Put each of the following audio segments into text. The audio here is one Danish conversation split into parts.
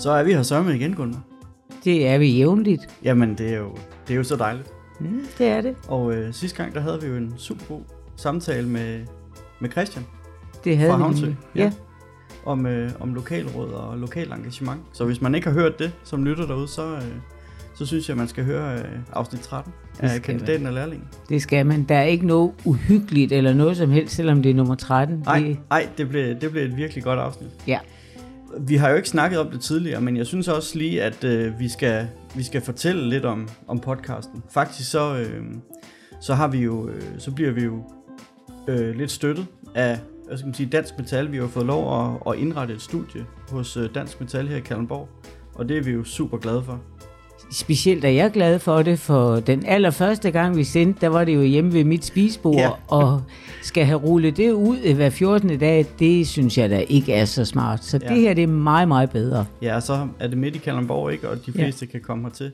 Så er vi her sørme igen, Gunvar. Det er vi jævnligt. Jamen, det er jo, det er jo så dejligt. Mm, det er det. Og øh, sidste gang, der havde vi jo en super god samtale med, med Christian Det havde fra vi Havnsø. nemlig. Ja. Om, øh, om lokalråd og lokal engagement. Så hvis man ikke har hørt det, som lytter derude, så, øh, så synes jeg, man skal høre øh, afsnit 13 af skal kandidaten og lærlingen. det skal man. Der er ikke noget uhyggeligt eller noget som helst, selvom det er nummer 13. Nej, Det, ej, det blev, det blev et virkelig godt afsnit. ja. Vi har jo ikke snakket om det tidligere, men jeg synes også lige, at øh, vi, skal, vi skal fortælle lidt om, om podcasten. Faktisk så, øh, så, har vi jo, øh, så bliver vi jo øh, lidt støttet af hvad skal man sige, Dansk Metal. Vi har jo fået lov at, at indrette et studie hos øh, Dansk Metal her i Kalundborg, og det er vi jo super glade for. Specielt er jeg glad for det, for den allerførste gang vi sendte, der var det jo hjemme ved mit spisebord, Ja. ja. og skal have rullet det ud hver 14. dag, det synes jeg da ikke er så smart. Så Ja. ja. det her, det er meget, meget bedre. Ja, og så er det midt i Kalundborg, ikke? Og de Ja. fleste kan komme hertil.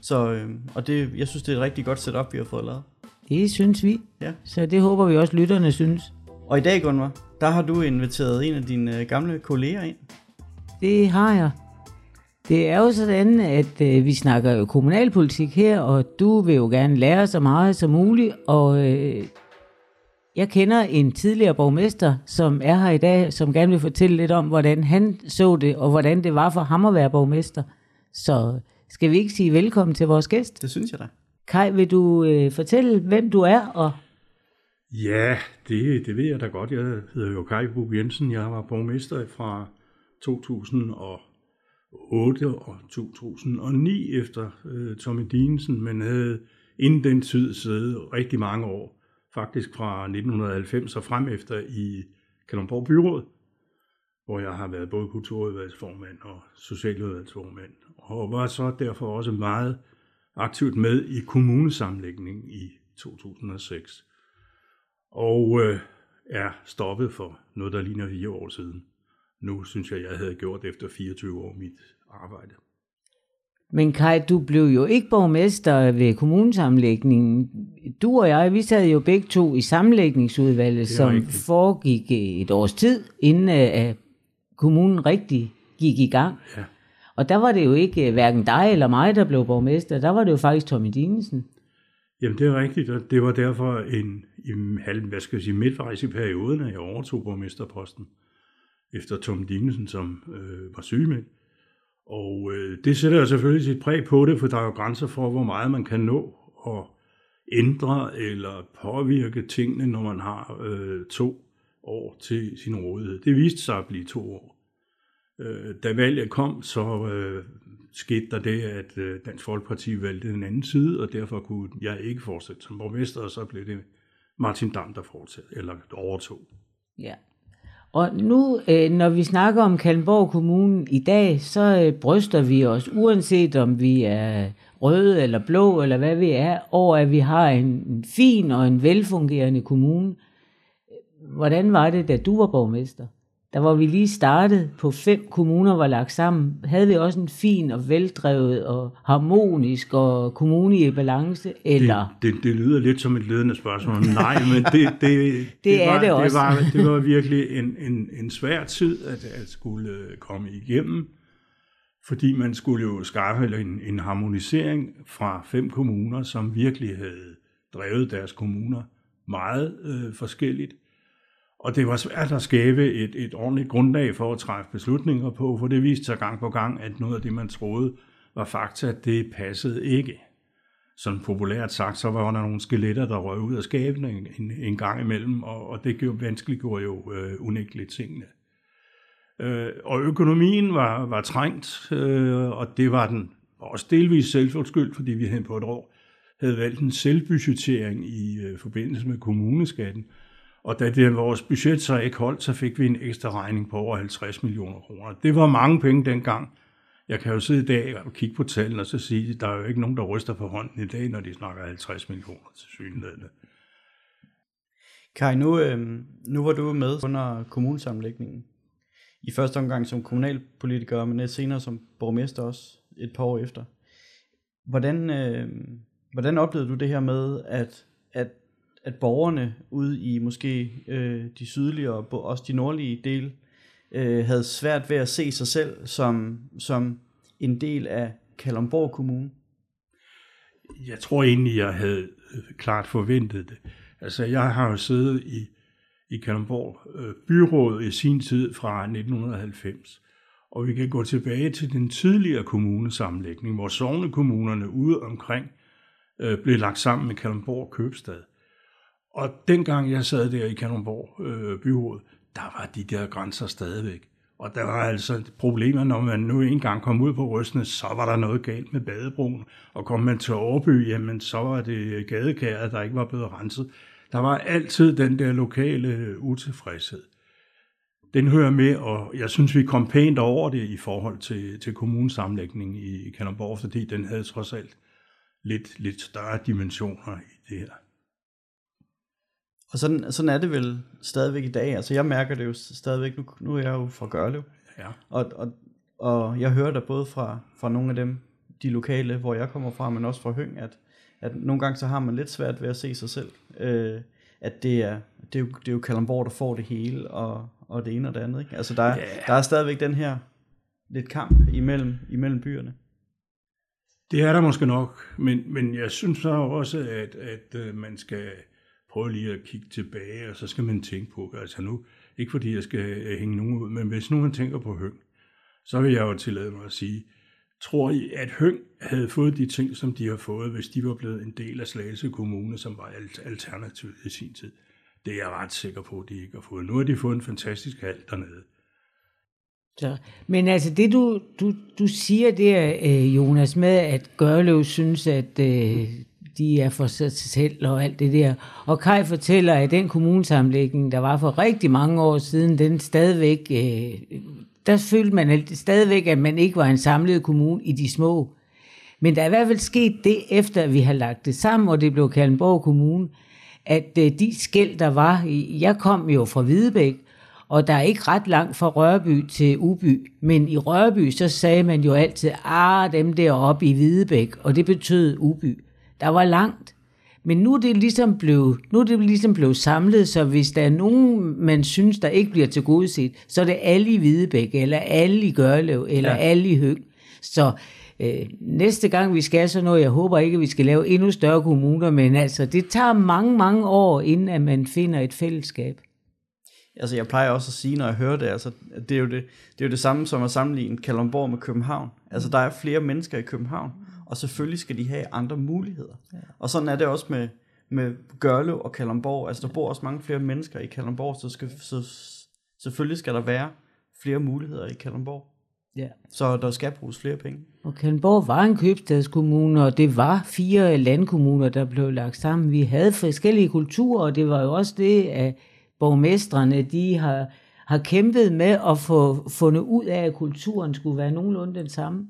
Så, øh, og det, jeg synes, det er et rigtig godt setup, vi har fået lavet. Det synes vi. Ja. Så det håber vi også, lytterne synes. Og i dag, Gunvar, der har du inviteret en af dine øh, gamle kolleger ind. Det har jeg. Det er jo sådan, at øh, vi snakker jo kommunalpolitik her, og du vil jo gerne lære så meget som muligt, og øh, jeg kender en tidligere borgmester, som er her i dag, som gerne vil fortælle lidt om, hvordan han så det, og hvordan det var for ham at være borgmester. Så skal vi ikke sige velkommen til vores gæst? Det synes jeg da. Kai, vil du øh, fortælle, hvem du er? Og Ja, det, det ved jeg da godt. Jeg hedder jo Kai Bug Jensen. Jeg var borgmester fra 2008 og 2009 efter øh, Tommy Dinesen, men havde inden den tid siddet rigtig mange år, faktisk fra 1990 og frem efter i Kalundborg Byråd, hvor jeg har været både kulturudvalgsformand og socialudvalgsformand, og var så derfor også meget aktivt med i kommunesamlægningen i 2006 og øh, er stoppet for noget, der ligner fire år siden. Nu synes jeg, jeg havde gjort efter 24 år mit arbejde. Men Kai, du blev jo ikke borgmester ved kommunesamlægningen. Du og jeg, vi sad jo begge to i sammenlægningsudvalget, som rigtigt. foregik et års tid, inden øh, at kommunen rigtig gik i gang. Ja. Og der var det jo ikke øh, hverken dig eller mig, der blev borgmester. Der var det jo faktisk Tommy Dinesen. Jamen det er rigtigt, og det var derfor en, en halv, hvad skal jeg sige, midtvejs i perioden, at jeg overtog borgmesterposten efter Tom Dinesen, som øh, var sygemeldt. Og øh, det sætter jo selvfølgelig sit præg på det, for der er jo grænser for, hvor meget man kan nå at ændre eller påvirke tingene, når man har øh, to år til sin rådighed. Det viste sig at blive to år. Øh, da valget kom, så øh, skete der det, at øh, Dansk Folkeparti valgte den anden side, og derfor kunne jeg ikke fortsætte som borgmester, og så blev det Martin Dam, der fortsatte, eller overtog. Ja. Og nu, øh, når vi snakker om Kalmborg Kommune i dag, så øh, bryster vi os, uanset om vi er røde eller blå, eller hvad vi er, over at vi har en, en fin og en velfungerende kommune. Hvordan var det, da du var borgmester? Der var vi lige startet på fem kommuner var lagt sammen. Havde vi også en fin og veldrevet og harmonisk og kommune i balance? Eller? Det, det, det lyder lidt som et ledende spørgsmål. Nej, men det, det, Det er var, det også. Det var, det var virkelig en, en, en svær tid at, at skulle øh, komme igennem, fordi man skulle jo skaffe en, en harmonisering fra fem kommuner, som virkelig havde drevet deres kommuner meget øh, forskelligt. Og det var svært at skabe et, et ordentligt grundlag for at træffe beslutninger på, for det viste sig gang på gang, at noget af det, man troede var fakta, det passede ikke. Sådan populært sagt, så var der nogle skeletter, der røg ud af skabene en, en, en gang imellem, og, og det gjorde, vanskeliggjorde jo øh, unægteligt tingene. Øh, og økonomien var, var trængt, øh, og det var den også delvis selvforskyldt, fordi vi hen på et år havde valgt en selvbudgettering i øh, forbindelse med kommuneskatten, og da det, vores budget så ikke holdt, så fik vi en ekstra regning på over 50 millioner kroner. Det var mange penge dengang. Jeg kan jo sidde i dag og kigge på tallene og så sige, at der er jo ikke nogen, der ryster på hånden i dag, når de snakker 50 millioner til synligheden. Kai, nu, øh, nu var du med under kommunesammenlægningen. I første omgang som kommunalpolitiker, men senere som borgmester også et par år efter. Hvordan, øh, hvordan oplevede du det her med, at, at, at borgerne ude i måske øh, de sydlige og også de nordlige dele øh, havde svært ved at se sig selv som, som en del af Kalundborg Kommune? Jeg tror egentlig, jeg havde øh, klart forventet det. Altså, jeg har jo siddet i, i Kalundborg øh, byråd i sin tid fra 1990, og vi kan gå tilbage til den tidligere kommunesammenlægning, hvor sovnekommunerne ude omkring øh, blev lagt sammen med Kalundborg Købstad. Og dengang jeg sad der i Kalundborg øh, byråd, der var de der grænser stadigvæk. Og der var altså problemer, når man nu engang kom ud på rystene, så var der noget galt med badebroen. Og kom man til Årby, jamen så var det gadekæret, der ikke var blevet renset. Der var altid den der lokale utilfredshed. Den hører med, og jeg synes, vi kom pænt over det i forhold til, til kommunesamlægningen i Kanderborg, fordi den havde trods alt lidt, lidt større dimensioner i det her. Og sådan, sådan er det vel stadigvæk i dag. Altså jeg mærker det jo stadigvæk, nu, nu er jeg jo fra Gørlev. Ja. Og, og, og jeg hører der både fra, fra nogle af dem, de lokale, hvor jeg kommer fra, men også fra Høng, at, at nogle gange så har man lidt svært ved at se sig selv. Øh, at det er, det, er jo, det er jo Kalamborg, der får det hele, og, og det ene og det andet. Ikke? Altså der, yeah. der er stadigvæk den her lidt kamp imellem, imellem byerne. Det er der måske nok, men, men jeg synes så også, at, at øh, man skal prøve lige at kigge tilbage, og så skal man tænke på, altså nu, ikke fordi jeg skal øh, hænge nogen ud, men hvis nu man tænker på Høng, så vil jeg jo tillade mig at sige, tror I, at Høng havde fået de ting, som de har fået, hvis de var blevet en del af Slagelse Kommune, som var alternativet i sin tid? Det er jeg ret sikker på, at de ikke har fået. Nu har de fået en fantastisk hal dernede. Så, men altså det du, du, du siger der, øh, Jonas, med at Gørløv synes, at øh, de er for sig selv og alt det der. Og Kai fortæller, at den kommunesamlægning, der var for rigtig mange år siden, den stadigvæk, øh, der følte man stadigvæk, at man ikke var en samlet kommune i de små. Men der er i hvert fald sket det, efter vi har lagt det sammen, og det blev Kalmborg Kommune, at øh, de skæld, der var, jeg kom jo fra Hvidebæk, og der er ikke ret langt fra Rørby til Uby, men i Rørby, så sagde man jo altid, ah, dem deroppe i Hvidebæk, og det betød Uby. Der var langt. Men nu er det ligesom blevet, nu er det ligesom blevet samlet, så hvis der er nogen, man synes, der ikke bliver tilgodeset, så er det alle i Hvidebæk, eller alle i Gørlev, eller ja. alle i Høg. Så øh, næste gang vi skal så noget, jeg håber ikke, at vi skal lave endnu større kommuner, men altså, det tager mange, mange år, inden at man finder et fællesskab. Altså, jeg plejer også at sige, når jeg hører det, altså, det er jo det, det, er jo det samme som at sammenligne Kalundborg med København. Altså, der er flere mennesker i København, og selvfølgelig skal de have andre muligheder. Ja. Og sådan er det også med, med Gørlev og Kalundborg. Altså, der bor også mange flere mennesker i Kalundborg, så, skal, så selvfølgelig skal der være flere muligheder i Kalundborg. Ja. Så der skal bruges flere penge. Og Kalundborg var en købstadskommune, og det var fire landkommuner, der blev lagt sammen. Vi havde forskellige kulturer, og det var jo også det, at borgmestrene, de har, har kæmpet med at få fundet ud af, at kulturen skulle være nogenlunde den samme.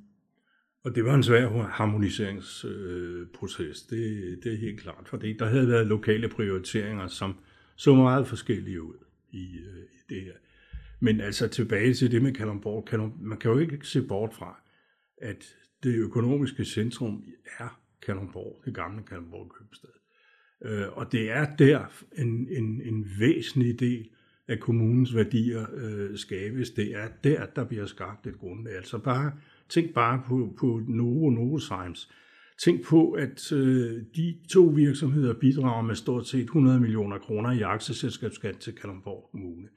Og det var en svær harmoniseringsproces, øh, det, det er helt klart, for der havde været lokale prioriteringer, som så meget forskellige ud i, øh, i det her. Men altså tilbage til det med Kalundborg, kan man kan jo ikke se bort fra, at det økonomiske centrum er Kalundborg, det gamle Kalundborg købstad. Øh, og det er der en, en, en væsentlig del af kommunens værdier øh, skabes. Det er der, der bliver skabt et grundlag. Altså bare, tænk bare på, på Novo Novozymes. Tænk på, at øh, de to virksomheder bidrager med stort set 100 millioner kroner i aktieselskabsskat til Kalundborg Kommune.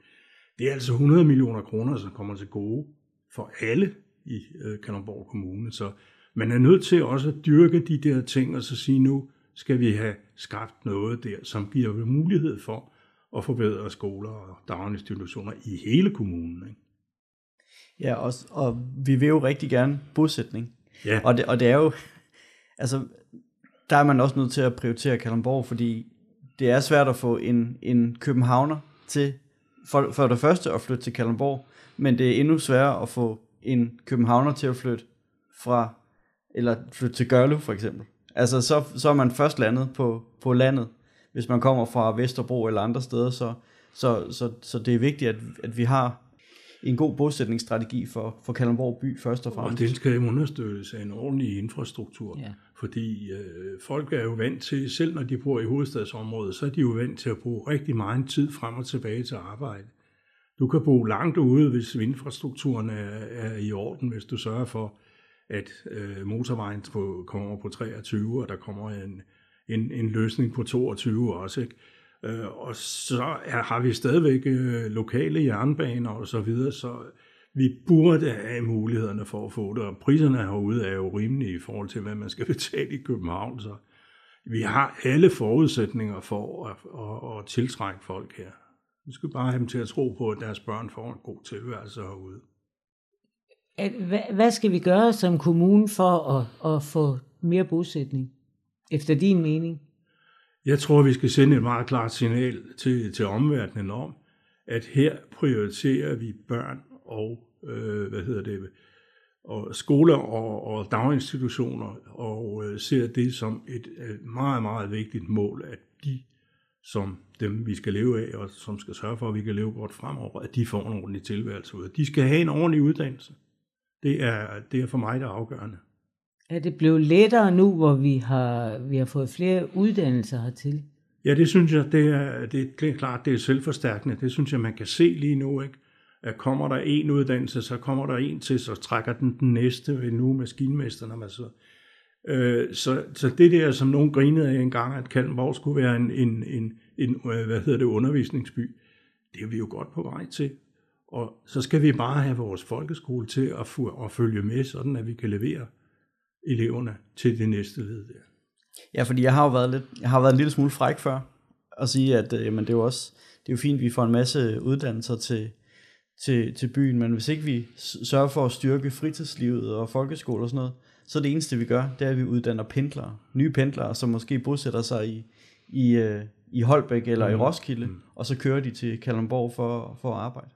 Det er altså 100 millioner kroner, som kommer til gode for alle i øh, Kalundborg Kommune. Så man er nødt til også at dyrke de der ting og så sige nu, skal vi have skabt noget der, som giver mulighed for at forbedre skoler og daginstitutioner i hele kommunen. Ikke? Ja, og, og vi vil jo rigtig gerne bosætning. Ja. Og, det, og det er jo, altså, der er man også nødt til at prioritere Kalundborg, fordi det er svært at få en, en københavner til for, for det første at flytte til Kalundborg, men det er endnu sværere at få en københavner til at flytte fra, eller flytte til Gørlev for eksempel. Altså så, så er man først landet på, på landet, hvis man kommer fra Vesterbro eller andre steder, så, så, så, så det er vigtigt, at, at vi har en god bosætningsstrategi for, for Kalundborg by først og fremmest. Og det skal understøttes af en ordentlig infrastruktur, Ja. fordi øh, folk er jo vant til, selv når de bor i hovedstadsområdet, så er de jo vant til at bruge rigtig meget tid frem og tilbage til arbejde. Du kan bo langt ude, hvis infrastrukturen er, er i orden, hvis du sørger for, at øh, motorvejen på, kommer på 23, og der kommer en, en, en løsning på 22 også. Ikke? Øh, og så er, har vi stadigvæk øh, lokale jernbaner og så videre, så vi burde have mulighederne for at få det, og priserne herude er jo rimelige i forhold til, hvad man skal betale i København, så vi har alle forudsætninger for at, at, at tiltrække folk her. Vi skal bare have dem til at tro på, at deres børn får en god tilværelse herude. At, hvad, hvad skal vi gøre som kommune for at, at få mere bosætning? Efter din mening? Jeg tror, vi skal sende et meget klart signal til, til omverdenen om, at her prioriterer vi børn og, øh, hvad hedder det, og skoler og, og daginstitutioner, og øh, ser det som et, et meget, meget vigtigt mål, at de, som dem vi skal leve af, og som skal sørge for, at vi kan leve godt fremover, at de får en ordentlig tilværelse ud. De skal have en ordentlig uddannelse. Det er, det er for mig det afgørende. Er det blevet lettere nu, hvor vi har, vi har fået flere uddannelser hertil? Ja, det synes jeg, det er, det er klart, det er selvforstærkende. Det synes jeg, man kan se lige nu, ikke? At kommer der en uddannelse, så kommer der en til, så trækker den den næste ved nu man så Øh, så, så det der, som nogen grinede af engang, at Kalmborg skulle være en, en, en, en hvad hedder det, undervisningsby, det er vi jo godt på vej til. Og så skal vi bare have vores folkeskole til at, at følge med, sådan at vi kan levere eleverne til det næste led der. Ja, fordi jeg har jo været lidt, jeg har været en lille smule fræk før, at sige, at øh, jamen, det er jo også, det er jo fint, at vi får en masse uddannelser til, til, til byen, men hvis ikke vi sørger for at styrke fritidslivet og folkeskole og sådan noget, så det eneste vi gør, det er, at vi uddanner pendlere, nye pendlere, som måske bosætter sig i, i, øh, i Holbæk eller mm. i Roskilde, mm. og så kører de til Kalundborg for, for at arbejde.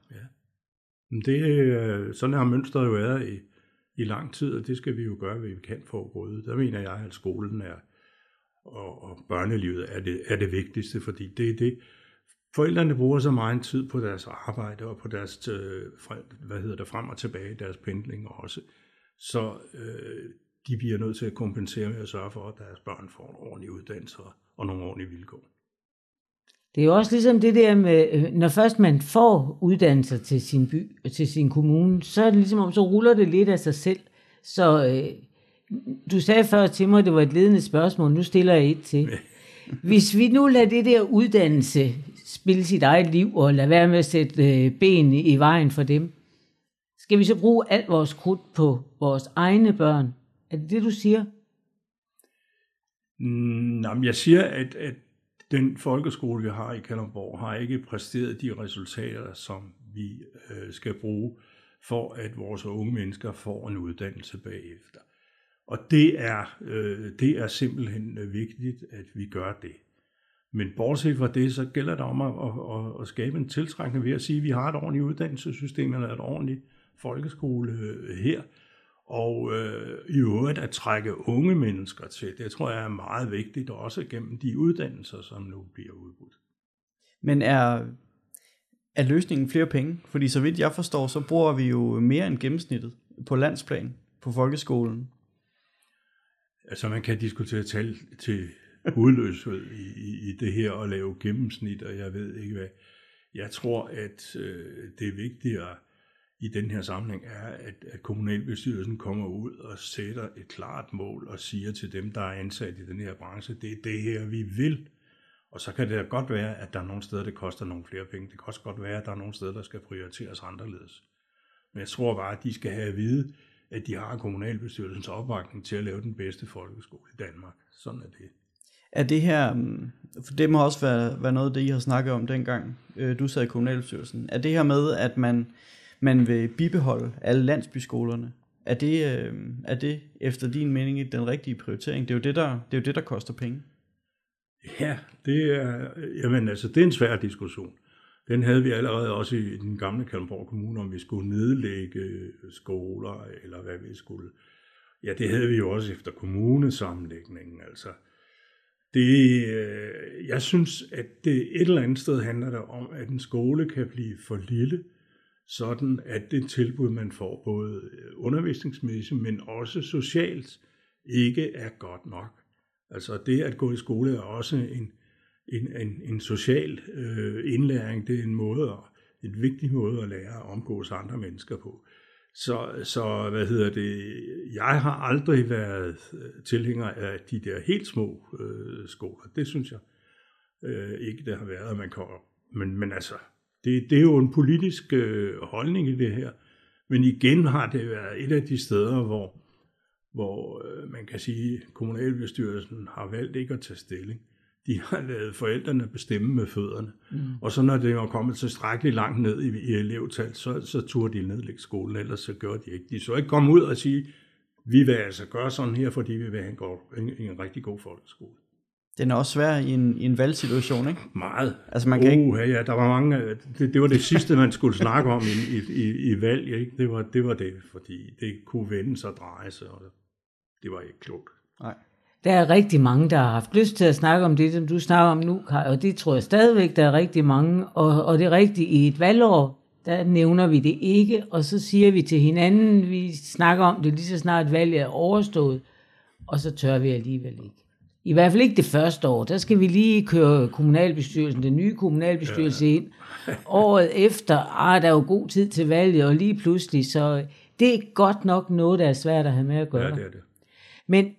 Men det, øh, sådan har mønstret jo været i, i lang tid, og det skal vi jo gøre, hvad vi kan for at bryde. Der mener jeg, at skolen er, og, og børnelivet er det, er det vigtigste, fordi det er det, forældrene bruger så meget tid på deres arbejde og på deres, øh, hvad hedder det, frem og tilbage, deres pendling også. Så øh, de bliver nødt til at kompensere med at sørge for, at deres børn får en ordentlig uddannelse og nogle ordentlige vilkår. Det er jo også ligesom det der med, øh, når først man får uddannelser til sin by, til sin kommune, så er det ligesom om, så ruller det lidt af sig selv. Så øh, du sagde før til mig, at det var et ledende spørgsmål, nu stiller jeg et til. Hvis vi nu lader det der uddannelse spille sit eget liv, og lade være med at sætte øh, ben i, vejen for dem, skal vi så bruge alt vores krudt på vores egne børn? Er det det, du siger? Mm, nej, men jeg siger, at, at den folkeskole, vi har i Kalundborg, har ikke præsteret de resultater, som vi øh, skal bruge for, at vores unge mennesker får en uddannelse bagefter. Og det er, øh, det er simpelthen øh, vigtigt, at vi gør det. Men bortset fra det, så gælder det om at, at, at, at skabe en tiltrækning ved at sige, at vi har et ordentligt uddannelsessystem, eller et ordentligt folkeskole øh, her, og øh, i øvrigt at trække unge mennesker til. Det tror jeg er meget vigtigt, også gennem de uddannelser, som nu bliver udbudt. Men er, er løsningen flere penge? Fordi så vidt jeg forstår, så bruger vi jo mere end gennemsnittet på landsplan på folkeskolen. Altså man kan diskutere tal til udløshed i, i, i det her og lave gennemsnit, og jeg ved ikke hvad. Jeg tror, at øh, det er vigtigere i den her sammenhæng er, at, at kommunalbestyrelsen kommer ud og sætter et klart mål og siger til dem, der er ansat i den her branche, det er det her, vi vil. Og så kan det da godt være, at der er nogle steder, det koster nogle flere penge. Det kan også godt være, at der er nogle steder, der skal prioriteres anderledes. Men jeg tror bare, at de skal have at vide, at de har kommunalbestyrelsens opbakning til at lave den bedste folkeskole i Danmark. Sådan er det. Er det her, mm, for det må også være, være noget af det, I har snakket om dengang, øh, du sad i kommunalbestyrelsen. Er det her med, at man, man vil bibeholde alle landsbyskolerne, er det, øh, er det efter din mening den rigtige prioritering? Det er jo det, der, det er jo det, der koster penge. Ja, det er, jamen, altså, det er en svær diskussion. Den havde vi allerede også i den gamle Kalundborg Kommune, om vi skulle nedlægge skoler, eller hvad vi skulle. Ja, det havde vi jo også efter kommunesammenlægningen. Altså, det, øh, jeg synes, at det et eller andet sted handler der om, at en skole kan blive for lille, sådan at det tilbud, man får både øh, undervisningsmæssigt, men også socialt, ikke er godt nok. Altså det at gå i skole er også en, en, en, en social øh, indlæring. Det er en måde, en vigtig måde at lære at omgås andre mennesker på. Så, så hvad hedder det, jeg har aldrig været øh, tilhænger af de der helt små øh, skoler. Det synes jeg øh, ikke, det har været, at man kan. Men, men altså, det, det er jo en politisk øh, holdning i det her. Men igen har det været et af de steder, hvor, hvor øh, man kan sige, at kommunalbestyrelsen har valgt ikke at tage stilling. De har lavet forældrene bestemme med fødderne. Mm. Og så når det var kommet tilstrækkeligt langt ned i, i elevtal, så, så turde de nedlægge skolen, ellers så gør de ikke. De så ikke komme ud og sige, vi vil altså gøre sådan her, fordi vi vil have en, god, en, en rigtig god folkeskole. Den er også svær i en, i en valgsituation, ikke? Meget. Altså man kan uh, ikke... ja, der var mange, det, det var det sidste, man skulle snakke om i, i, i, i valg, ikke? Det var, det var det, fordi det kunne vende sig og dreje sig, og det var ikke klogt. Nej. Der er rigtig mange, der har haft lyst til at snakke om det, som du snakker om nu, Kai, og det tror jeg stadigvæk, der er rigtig mange. Og, og det er rigtigt, i et valgår, der nævner vi det ikke, og så siger vi til hinanden, vi snakker om det lige så snart valget er overstået, og så tør vi alligevel ikke. I hvert fald ikke det første år. Der skal vi lige køre kommunalbestyrelsen, den nye kommunalbestyrelse ind. Året efter, ah, der er jo god tid til valget, og lige pludselig, så det er godt nok noget, der er svært at have med at gøre. Ja, det er det. Men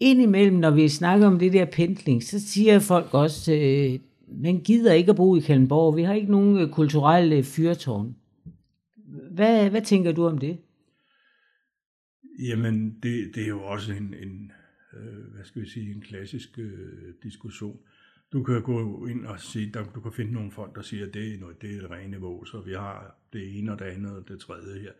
indimellem, når vi snakker om det der pendling, så siger folk også, øh, man gider ikke at bo i Kalundborg. Vi har ikke nogen øh, kulturelle fyrtårn. Hvad, hvad tænker du om det? Jamen, det, det er jo også en, en øh, hvad skal vi sige, en klassisk øh, diskussion. Du kan gå ind og sige, der, du kan finde nogle folk, der siger, at det er, noget, det er et rene vås, og vi har det ene og det andet og det tredje her.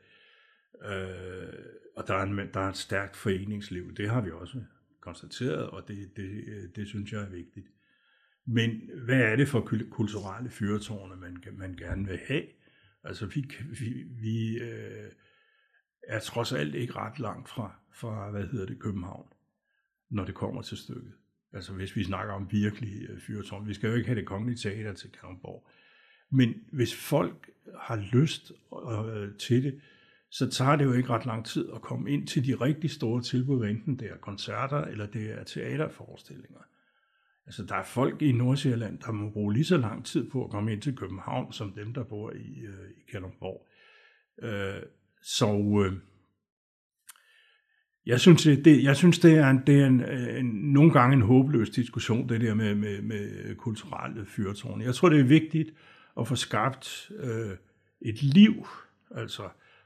Øh, og der er, en, der er et stærkt foreningsliv. Det har vi også konstateret, og det, det, øh, det synes jeg er vigtigt. Men hvad er det for kulturelle fyrtårne, man, man gerne vil have? Altså, vi, vi, vi øh, er trods alt ikke ret langt fra, fra, hvad hedder det, København, når det kommer til stykket. Altså, hvis vi snakker om virkelig øh, fyrtårn. Vi skal jo ikke have det kongelige teater til Kalundborg. Men hvis folk har lyst øh, til det, så tager det jo ikke ret lang tid at komme ind til de rigtig store tilbud, enten det er koncerter eller det er teaterforestillinger. Altså, der er folk i Nordsjælland, der må bruge lige så lang tid på at komme ind til København, som dem, der bor i, øh, i Kalundborg. Øh, så øh, jeg synes, det, jeg synes, det er, en, det er en, øh, en, nogle gange en håbløs diskussion, det der med, med, med kulturelle fyrtårne. Jeg tror, det er vigtigt at få skabt øh, et liv, altså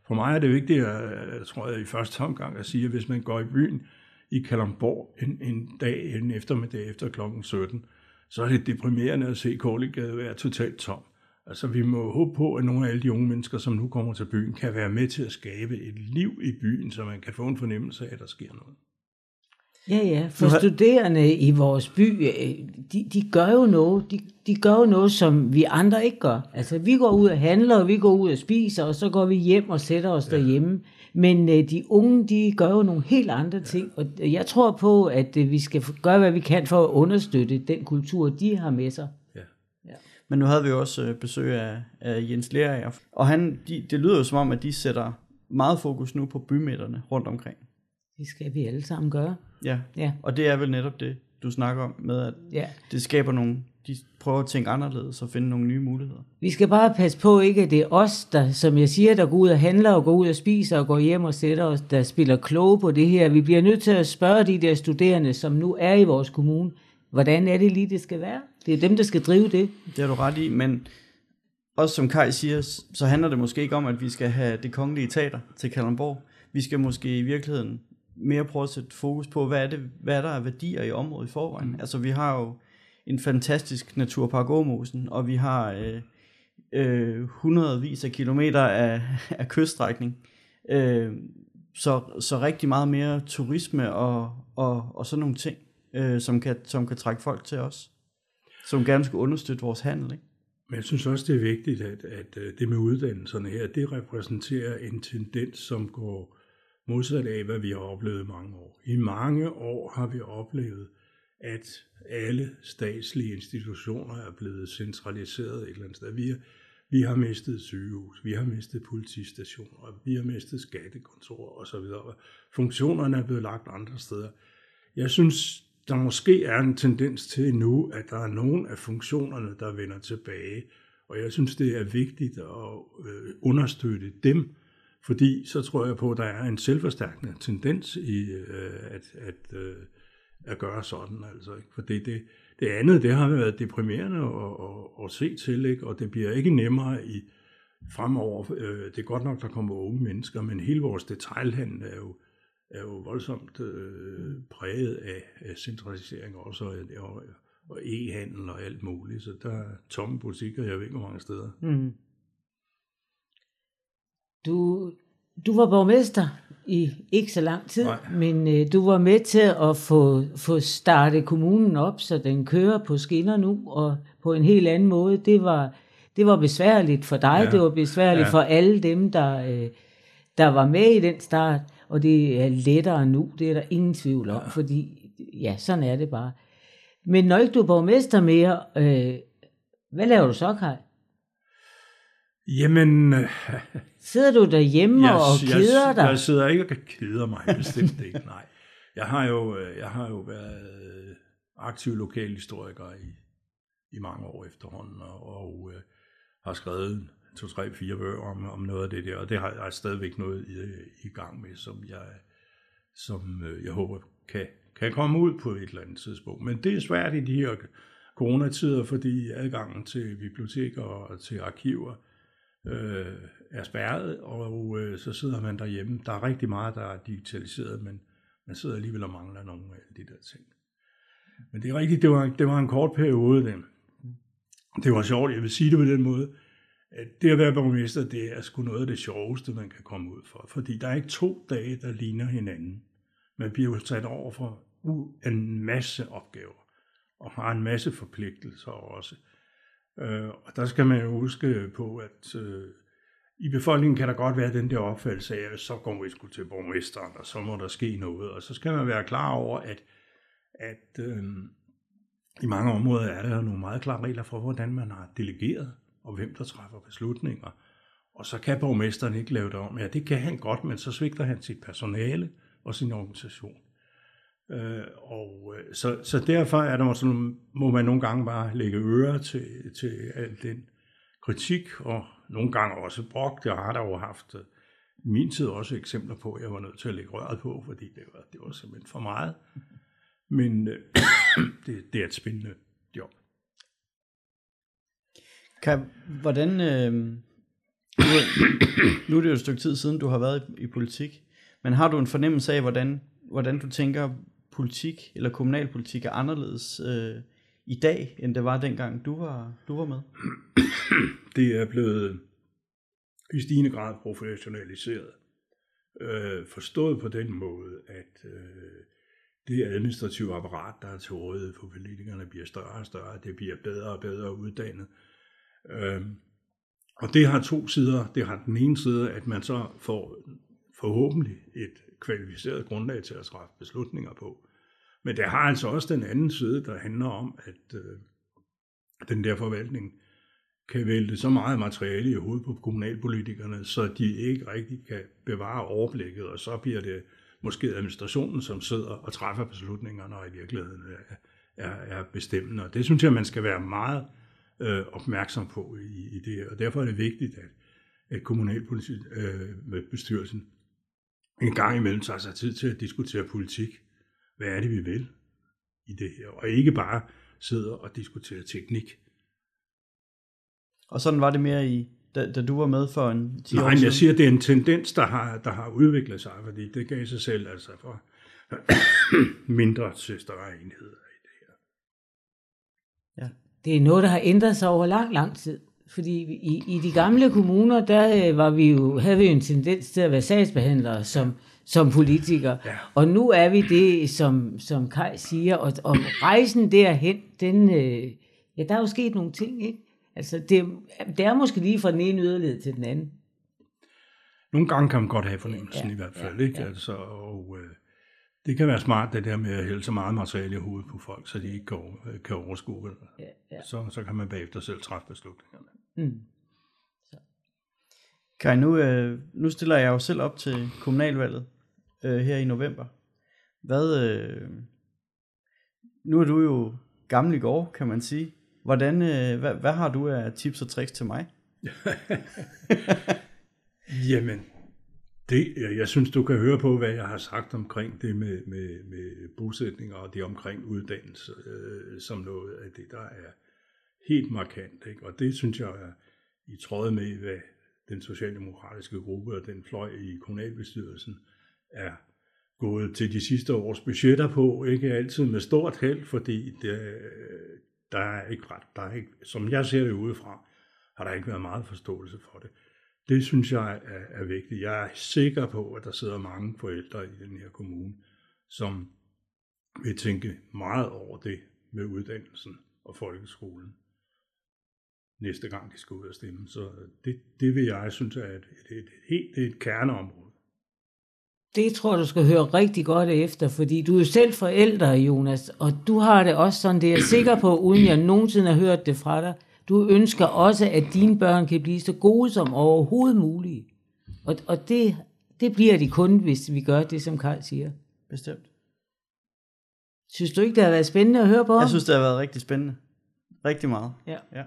for mig er det vigtigt, at, øh, jeg tror jeg i første omgang at sige, at hvis man går i byen i Kalamborg en, en dag, en eftermiddag efter klokken 17, så er det deprimerende at se Kåligade være totalt tom. Altså vi må håbe på, at nogle af alle de unge mennesker, som nu kommer til byen, kan være med til at skabe et liv i byen, så man kan få en fornemmelse af, at der sker noget. Ja, ja, for har... studerende i vores by, øh, de, de gør jo noget, de, de gør jo noget, som vi andre ikke gør. Altså, vi går ud og handler, og vi går ud og spiser, og så går vi hjem og sætter os ja. derhjemme. Men øh, de unge, de gør jo nogle helt andre ting, og jeg tror på, at øh, vi skal gøre, hvad vi kan for at understøtte den kultur, de har med sig. Ja. Ja. Men nu havde vi også besøg af, af Jens Lerager, og han, de, det lyder jo som om, at de sætter meget fokus nu på bymidterne rundt omkring. Det skal vi alle sammen gøre. Ja. Ja. Og det er vel netop det, du snakker om med, at Ja. det skaber nogle, de prøver at tænke anderledes og finde nogle nye muligheder. Vi skal bare passe på ikke, at det er os, der, som jeg siger, der går ud og handler og går ud og spiser og går hjem og sætter os, der spiller kloge på det her. Vi bliver nødt til at spørge de der studerende, som nu er i vores kommune, hvordan er det lige, det skal være? Det er dem, der skal drive det. Det har du ret i, men også som Kai siger, så handler det måske ikke om, at vi skal have det kongelige teater til Kalundborg. Vi skal måske i virkeligheden mere prøve at sætte fokus på, hvad er, det, hvad er der af værdier i området i forvejen. Mm. Altså vi har jo en fantastisk naturpark Åmosen, og vi har øh, øh, hundredvis af kilometer af, af kyststrækning. Øh, så, så rigtig meget mere turisme og, og, og sådan nogle ting. øh, som, kan, som kan trække folk til os, som gerne skulle understøtte vores handel. Ikke? Men jeg synes også, det er vigtigt, at, at øh, det med uddannelserne her, det repræsenterer en tendens, som går modsat af, hvad vi har oplevet i mange år. I mange år har vi oplevet, at alle statslige institutioner er blevet centraliseret et eller andet sted. Vi har, vi har mistet sygehus, vi har mistet politistationer, vi har mistet skattekontorer osv. Funktionerne er blevet lagt andre steder. Jeg synes, der måske er en tendens til nu, at der er nogle af funktionerne, der vender tilbage. Og jeg synes, det er vigtigt at øh, understøtte dem, fordi så tror jeg på, at der er en selvforstærkende tendens i øh, at, at, øh, at gøre sådan. Altså, ikke? For det, det, det andet, det har været deprimerende at, at, at se til, ikke? og det bliver ikke nemmere i fremover. Øh, det er godt nok, der kommer unge mennesker, men hele vores detailhandel er jo, er jo voldsomt øh, præget af, af centralisering også, og, og, og e-handel og alt muligt. Så der er tomme butikker, jeg ved ikke, hvor mange steder. Mm. Du, du var borgmester i ikke så lang tid, Nej. men øh, du var med til at få, få startet kommunen op, så den kører på skinner nu, og på en helt anden måde. Det var, det var besværligt for dig, ja. det var besværligt ja. for alle dem, der, øh, der var med i den start, og det er lettere nu, det er der ingen tvivl om, ja. fordi ja, sådan er det bare. Men når ikke du er borgmester mere, øh, hvad laver du så, Kai? Jamen... Sidder du derhjemme jeg, og keder jeg, dig? Jeg sidder ikke og keder mig, bestemt ikke, nej. Jeg har jo, øh, jeg har jo været aktiv lokalhistoriker i, i mange år efterhånden, og, og øh, har skrevet to, tre, fire bøger om, om noget af det der, og det har jeg stadigvæk noget i, i gang med, som jeg, som øh, jeg håber kan, kan komme ud på et eller andet tidspunkt. Men det er svært i de her coronatider, fordi adgangen til biblioteker og til arkiver øh, er spærret, og øh, så sidder man derhjemme. Der er rigtig meget, der er digitaliseret, men man sidder alligevel og mangler nogle af de der ting. Men det er rigtigt, det var, det var en kort periode. Det. det var sjovt, jeg vil sige det på den måde, at det at være borgmester, det er sgu noget af det sjoveste, man kan komme ud for. Fordi der er ikke to dage, der ligner hinanden. Man bliver jo sat over for en masse opgaver, og har en masse forpligtelser også. Øh, og der skal man jo huske på, at øh, i befolkningen kan der godt være den der opfattelse af, at så går vi sgu til borgmesteren, og så må der ske noget. Og så skal man være klar over, at, at øh, i mange områder er der nogle meget klare regler for, hvordan man har delegeret, og hvem der træffer beslutninger. Og så kan borgmesteren ikke lave det om. Ja, det kan han godt, men så svigter han sit personale og sin organisation. Øh, og øh, så, så derfor er der sådan, må man nogle gange bare lægge øre til, til al den kritik, og nogle gange også brok. Det har der jo haft øh, i min tid også eksempler på, at jeg var nødt til at lægge røret på, fordi det var, det var simpelthen for meget. Men øh, det, det er et spændende. Kan, hvordan, øh, nu, nu er det jo et stykke tid siden, du har været i, i politik, men har du en fornemmelse af, hvordan, hvordan du tænker, politik eller kommunalpolitik er anderledes øh, i dag, end det var dengang du var, du var med? Det er blevet i stigende grad professionaliseret. Øh, forstået på den måde, at øh, det administrative apparat, der er til rådighed for politikerne, bliver større og større. Det bliver bedre og bedre uddannet. Øh, og det har to sider. Det har den ene side, at man så får forhåbentlig et kvalificeret grundlag til at træffe beslutninger på. Men det har altså også den anden side, der handler om, at øh, den der forvaltning kan vælte så meget materiale i hovedet på kommunalpolitikerne, så de ikke rigtig kan bevare overblikket, og så bliver det måske administrationen, som sidder og træffer beslutningerne, og i virkeligheden er, er, er bestemmende. Og det synes jeg, man skal være meget øh, opmærksom på i, i det her. Og derfor er det vigtigt, at, at kommunalbestyrelsen øh, en gang imellem tager sig tid til at diskutere politik. Hvad er det, vi vil i det her? Og ikke bare sidder og diskuterer teknik. Og sådan var det mere i, da, da du var med for en 10 Nej, år siden? jeg siger, det er en tendens, der har, der har udviklet sig, fordi det gav sig selv altså for mindre til større enheder i det er noget, der har ændret sig over lang, lang tid. Fordi i, i de gamle kommuner, der øh, var vi jo, havde vi jo en tendens til at være sagsbehandlere, som, som politiker. Ja. Og nu er vi det, som, som Kai siger, og, og rejsen derhen, den, øh, ja, der er jo sket nogle ting, ikke? Altså, det, det er måske lige fra den ene yderlighed til den anden. Nogle gange kan man godt have fornemmelsen Ja, i hvert fald, ja, ikke? ja. Altså, og øh, det kan være smart, det der med at hælde så meget materiale i hovedet på folk, så de ikke kan, over- kan overskue det. Ja, ja. Så, så kan man bagefter selv træffe beslutningerne. Mm. Kai, nu, øh, nu stiller jeg jo selv op til kommunalvalget øh, her i november. Hvad, øh, nu er du jo gammel i går, kan man sige. Hvordan, øh, hvad, hvad har du af tips og tricks til mig? Jamen, det, jeg synes, du kan høre på, hvad jeg har sagt omkring det med, med, med bosætninger og det omkring uddannelse, øh, som noget af det, der er helt markant. Ikke? Og det synes jeg er i tråd med, hvad den socialdemokratiske gruppe og den fløj i kommunalbestyrelsen er gået til de sidste års budgetter på, ikke altid med stort held, fordi det, der er ikke ret, der er ikke, som jeg ser det udefra, har der ikke været meget forståelse for det. Det synes jeg er, er vigtigt. Jeg er sikker på, at der sidder mange forældre i den her kommune, som vil tænke meget over det med uddannelsen og folkeskolen næste gang de skal ud og stemme. Så det, det vil jeg synes er et, et, et, helt det er et kerneområde. Det tror du skal høre rigtig godt efter, fordi du er jo selv forældre, Jonas, og du har det også sådan, det er jeg sikker på, uden jeg nogensinde har hørt det fra dig. Du ønsker også, at dine børn kan blive så gode som overhovedet muligt. Og, og det, det bliver de kun, hvis vi gør det, som Karl siger. Bestemt. Synes du ikke, det har været spændende at høre på? Jeg synes, det har været rigtig spændende. Rigtig meget. Ja. ja.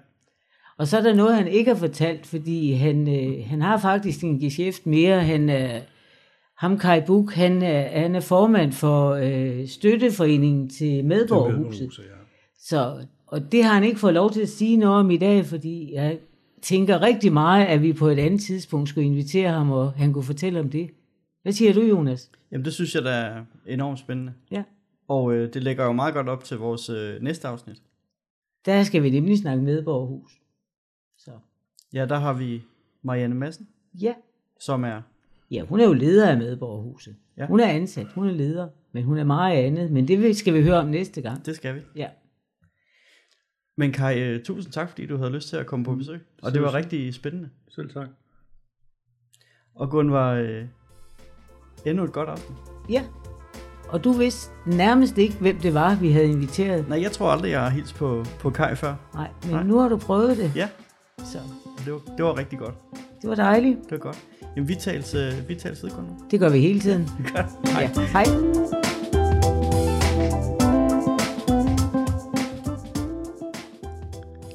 Og så er der noget, han ikke har fortalt, fordi han, øh, han har faktisk en geschæft mere. Han er, ham Kai Buk, han er, han er formand for øh, støtteforeningen til Medborgerhuset. Er ja. Så, og det har han ikke fået lov til at sige noget om i dag, fordi jeg tænker rigtig meget, at vi på et andet tidspunkt skulle invitere ham, og han kunne fortælle om det. Hvad siger du, Jonas? Jamen, det synes jeg, der er enormt spændende. Ja. Og øh, det lægger jo meget godt op til vores øh, næste afsnit. Der skal vi nemlig snakke Medborgerhus. Så, Ja, der har vi Marianne Madsen, ja. som er... Ja, hun er jo leder af Medborgerhuset. Ja. Ja. Hun er ansat, hun er leder, men hun er meget andet. Men det skal vi høre om næste gang. Det skal vi. Ja. Men Kai, øh, tusind tak, fordi du havde lyst til at komme på besøg. Og det var tak. rigtig spændende. Selv tak. Og Gunvar, øh, endnu et godt aften. Ja. Og du vidste nærmest ikke, hvem det var, vi havde inviteret. Nej, jeg tror aldrig, jeg har hilst på, på Kai før. Nej, men Nej. Nu har du prøvet det. Ja, Så det var, det var rigtig godt. det var dejligt. Det var godt. Jamen, vi tales, øh, vi tales ved, Gunvar. Det gør vi hele tiden. Godt. Hej. Ja. Hej.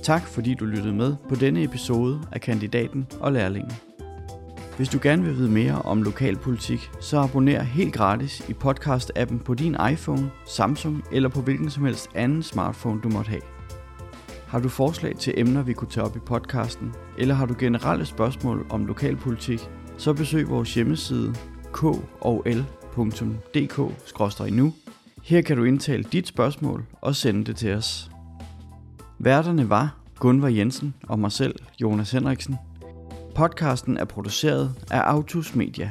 Tak fordi du lyttede med på denne episode af Kandidaten og Lærlingen. Hvis du gerne vil vide mere om lokalpolitik, så abonner helt gratis i podcast-appen på din iPhone, Samsung eller på hvilken som helst anden smartphone du måtte have. Har du forslag til emner, vi kunne tage op i podcasten, eller har du generelle spørgsmål om lokalpolitik, så besøg vores hjemmeside kol.dk-nu. Her kan du indtale dit spørgsmål og sende det til os. Værterne var Gunvar Jensen og mig selv, Jonas Henriksen. Podcasten er produceret af Autus Media.